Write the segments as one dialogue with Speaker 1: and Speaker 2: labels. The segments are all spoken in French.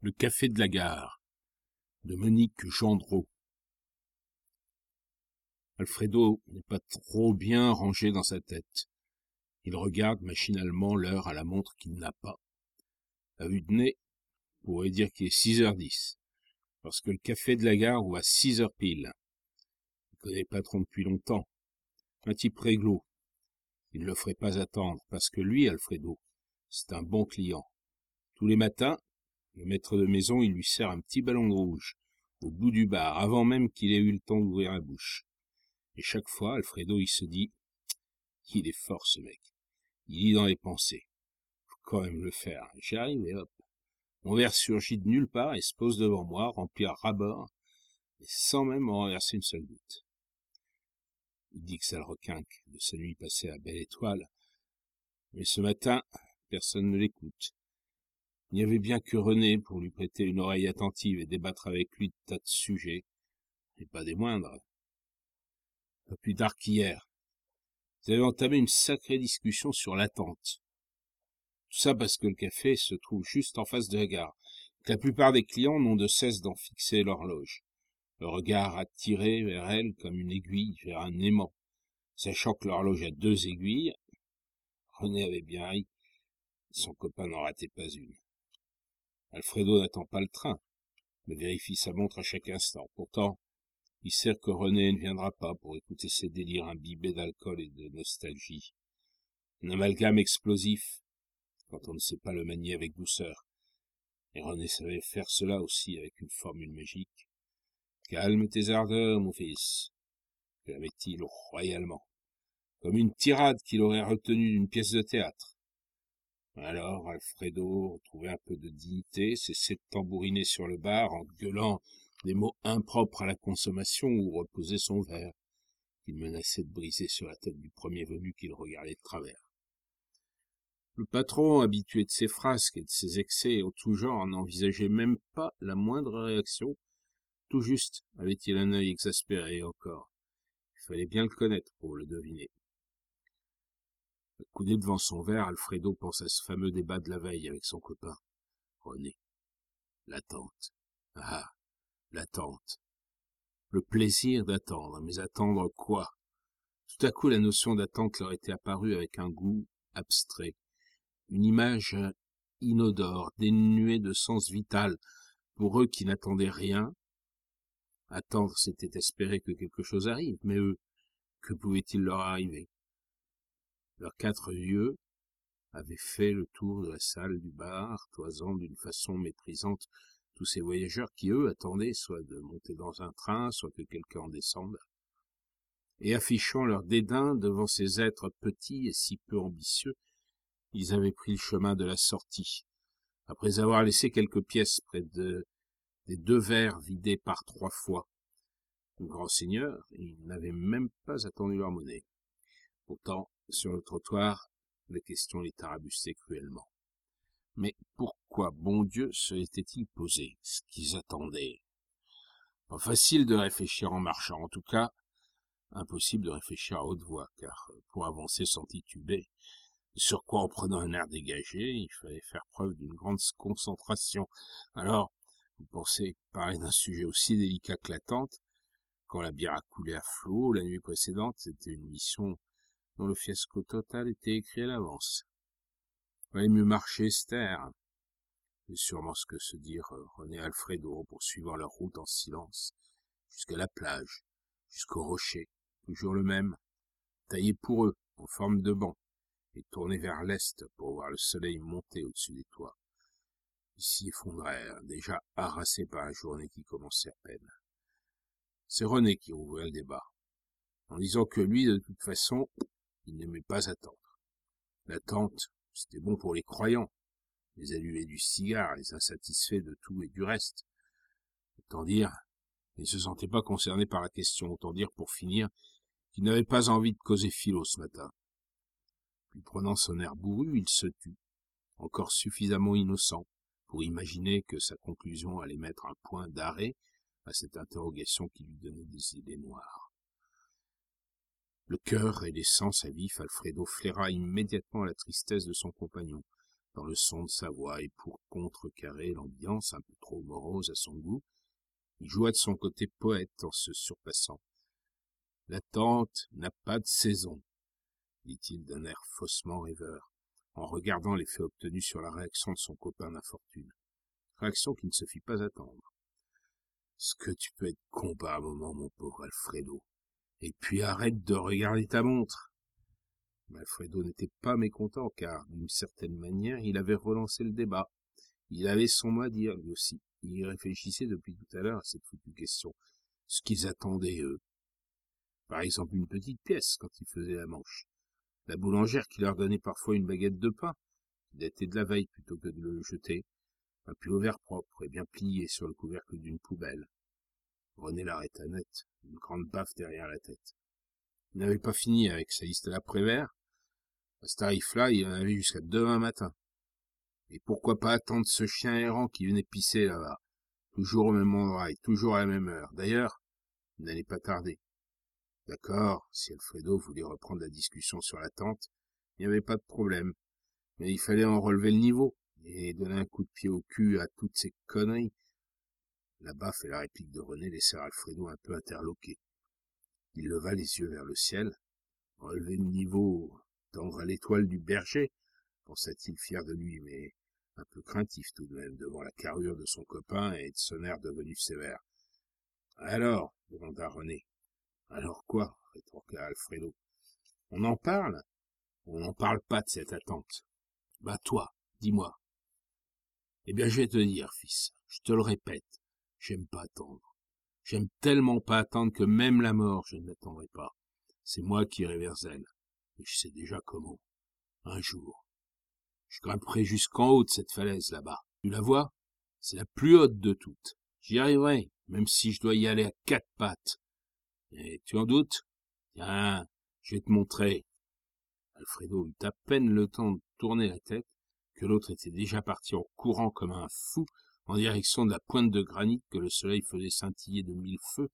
Speaker 1: Le café de la gare de Monique Gendreau. Alfredo n'est pas trop bien rangé dans sa tête. Il regarde machinalement l'heure à la montre qu'il n'a pas. À vue de nez, on pourrait dire qu'il est six heures dix, parce que le café de la gare ouvre à six heures pile. Il connaît le patron depuis longtemps. Un type réglo. Il ne le ferait pas attendre, parce que lui, Alfredo, c'est un bon client. Tous les matins, le maître de maison, il lui sert un petit ballon rouge, au bout du bar, avant même qu'il ait eu le temps d'ouvrir la bouche. Et chaque fois, Alfredo, il se dit, il est fort, ce mec. Il lit dans les pensées. Faut quand même le faire. J'y arrive et hop. Mon verre surgit de nulle part et se pose devant moi, rempli à rabord, et sans même en renverser une seule goutte. Il dit que ça le requinque de sa nuit passée à Belle Étoile. Mais ce matin, personne ne l'écoute. Il n'y avait bien que René pour lui prêter une oreille attentive et débattre avec lui de tas de sujets, et pas des moindres. Pas plus tard qu'hier. Ils avaient entamé une sacrée discussion sur l'attente. Tout ça parce que le café se trouve juste en face de la gare, que la plupart des clients n'ont de cesse d'en fixer l'horloge, le regard attiré vers elle comme une aiguille vers un aimant, sachant que l'horloge a deux aiguilles. René avait bien ri, son copain n'en ratait pas une. Alfredo n'attend pas le train, mais vérifie sa montre à chaque instant. Pourtant, il sait que René ne viendra pas pour écouter ses délires imbibés d'alcool et de nostalgie. Un amalgame explosif, quand on ne sait pas le manier avec douceur. Et René savait faire cela aussi avec une formule magique. Calme tes ardeurs, mon fils, avait-il royalement, comme une tirade qu'il aurait retenue d'une pièce de théâtre. Alors Alfredo retrouvait un peu de dignité, cessait de tambouriner sur le bar en gueulant des mots impropres à la consommation ou reposait son verre, qu'il menaçait de briser sur la tête du premier venu qu'il regardait de travers. Le patron, habitué de ses frasques et de ses excès en tout genre, n'envisageait même pas la moindre réaction. Tout juste avait-il un œil exaspéré encore. Il fallait bien le connaître pour le deviner. Coudé devant son verre, Alfredo pense à ce fameux débat de la veille avec son copain. René. L'attente. Ah, l'attente. Le plaisir d'attendre. Mais attendre quoi? Tout à coup, la notion d'attente leur était apparue avec un goût abstrait. Une image inodore, dénuée de sens vital, pour eux qui n'attendaient rien. Attendre, c'était espérer que quelque chose arrive, mais eux, que pouvait-il leur arriver? Leurs quatre yeux avaient fait le tour de la salle du bar, toisant d'une façon méprisante tous ces voyageurs qui, eux, attendaient soit de monter dans un train, soit que quelqu'un en descende, et affichant leur dédain devant ces êtres petits et si peu ambitieux, ils avaient pris le chemin de la sortie, après avoir laissé quelques pièces près de, des deux verres vidés par trois fois. Grand seigneur, ils n'avaient même pas attendu leur monnaie. Pourtant, sur le trottoir, la question les tarabustait cruellement. Mais pourquoi, bon Dieu, se l'étaient-ils posé, ce qu'ils attendaient? Pas facile de réfléchir en marchant, en tout cas, impossible de réfléchir à haute voix, car pour avancer sans tituber, sur quoi en prenant un air dégagé, il fallait faire preuve d'une grande concentration. Alors, vous pensez parler d'un sujet aussi délicat que l'attente, quand la bière a coulé à flot la nuit précédente, c'était une mission dont le fiasco total était écrit à l'avance. Valait mieux marcher, taire. C'est sûrement ce que se dirent René et Alfredo poursuivant leur route en silence, jusqu'à la plage, jusqu'au rocher, toujours le même, taillé pour eux, en forme de banc, et tourné vers l'est pour voir le soleil monter au-dessus des toits. Ils s'y effondrèrent, déjà harassés par la journée qui commençait à peine. C'est René qui rouvrait le débat, en disant que lui, de toute façon, il n'aimait pas attendre. L'attente, c'était bon pour les croyants, les allumés du cigare, les insatisfaits de tout et du reste. Autant dire, il ne se sentait pas concerné par la question, autant dire, pour finir, qu'il n'avait pas envie de causer philo ce matin. Puis prenant son air bourru, il se tut, encore suffisamment innocent pour imaginer que sa conclusion allait mettre un point d'arrêt à cette interrogation qui lui donnait des idées noires. Le cœur et les sens à vif, Alfredo flaira immédiatement la tristesse de son compagnon, dans le son de sa voix, et pour contrecarrer l'ambiance un peu trop morose à son goût, il joua de son côté poète en se surpassant. La tente n'a pas de saison, dit-il d'un air faussement rêveur, en regardant l'effet obtenu sur la réaction de son copain d'infortune. Réaction qui ne se fit pas attendre. Ce que tu peux être con par un moment, mon pauvre Alfredo. Et puis arrête de regarder ta montre. Mais Alfredo n'était pas mécontent, car, d'une certaine manière, il avait relancé le débat. Il avait son mot à dire, lui aussi. Il réfléchissait depuis tout à l'heure à cette foutue question. Ce qu'ils attendaient, eux. Par exemple, une petite pièce, quand ils faisaient la manche. La boulangère qui leur donnait parfois une baguette de pain, qui de la veille plutôt que de le jeter. Un pull au verre propre et bien plié sur le couvercle d'une poubelle. René l'arrêta net, une grande baffe derrière la tête. Il n'avait pas fini avec sa liste à l'après-vert. À ce tarif-là, il en avait jusqu'à demain matin. Et pourquoi pas attendre ce chien errant qui venait pisser là-bas, toujours au même endroit et toujours à la même heure. D'ailleurs, il n'allait pas tarder. D'accord, si Alfredo voulait reprendre la discussion sur la tente, il n'y avait pas de problème. Mais il fallait en relever le niveau et donner un coup de pied au cul à toutes ces conneries. La baffe et la réplique de René laissèrent Alfredo un peu interloqué. Il leva les yeux vers le ciel, relever le niveau, tendre à l'étoile du berger, pensa-t-il fier de lui, mais un peu craintif tout de même devant la carrure de son copain et de son air devenu sévère. Alors, demanda René. Alors quoi? rétorqua Alfredo. On en parle? On n'en parle pas de cette attente. Bah toi, dis-moi. Eh bien, je vais te dire, fils, je te le répète, j'aime pas attendre. J'aime tellement pas attendre que même la mort, je ne l'attendrai pas. C'est moi qui irai vers elle. Et je sais déjà comment. Un jour, je grimperai jusqu'en haut de cette falaise là-bas. Tu la vois? C'est la plus haute de toutes. J'y arriverai, même si je dois y aller à quatre pattes. Et tu en doutes? Tiens, je vais te montrer. Alfredo eut à peine le temps de tourner la tête que l'autre était déjà parti en courant comme un fou en direction de la pointe de granit que le soleil faisait scintiller de mille feux.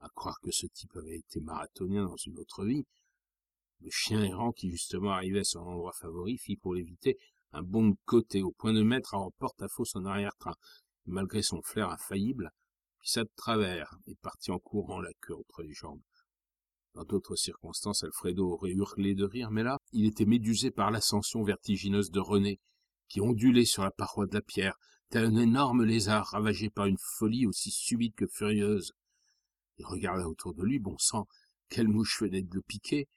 Speaker 1: À croire que ce type avait été marathonien dans une autre vie, le chien errant qui justement arrivait à son endroit favori fit pour l'éviter un bond de côté au point de mettre en porte-à-faux son arrière-train. Malgré son flair infaillible, pissa de travers et partit en courant la queue entre les jambes. Dans d'autres circonstances, Alfredo aurait hurlé de rire, mais là, il était médusé par l'ascension vertigineuse de René, qui ondulait sur la paroi de la pierre, tel un énorme lézard ravagé par une folie aussi subite que furieuse. Il regarda autour de lui, bon sang, quelle mouche venait de le piquer,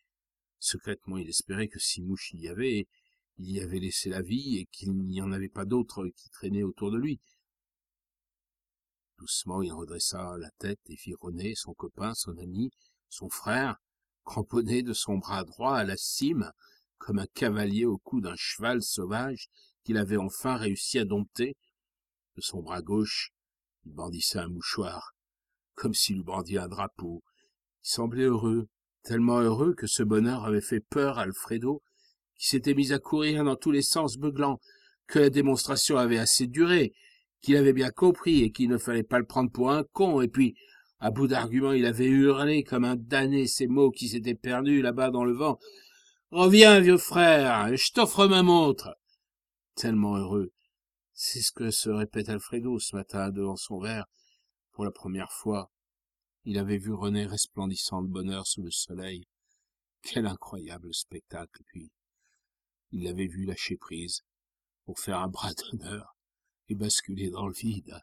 Speaker 1: Secrètement, il espérait que si mouche il y avait, il y avait laissé la vie et qu'il n'y en avait pas d'autres qui traînaient autour de lui. Doucement, il redressa la tête et vit René, son copain, son ami, son frère, cramponné de son bras droit à la cime, comme un cavalier au cou d'un cheval sauvage qu'il avait enfin réussi à dompter. De son bras gauche, il bandissait un mouchoir, comme s'il eût brandi un drapeau. Il semblait heureux, tellement heureux que ce bonheur avait fait peur à Alfredo, qui s'était mis à courir dans tous les sens beuglant, que la démonstration avait assez duré, qu'il avait bien compris et qu'il ne fallait pas le prendre pour un con, et puis, à bout d'arguments, il avait hurlé comme un damné ces mots qui s'étaient perdus là-bas dans le vent. Reviens, vieux frère, je t'offre ma montre. Tellement heureux. C'est ce que se répète Alfredo ce matin devant son verre, pour la première fois, il avait vu René resplendissant de bonheur sous le soleil. Quel incroyable spectacle, puis il l'avait vu lâcher prise pour faire un bras d'honneur et basculer dans le vide.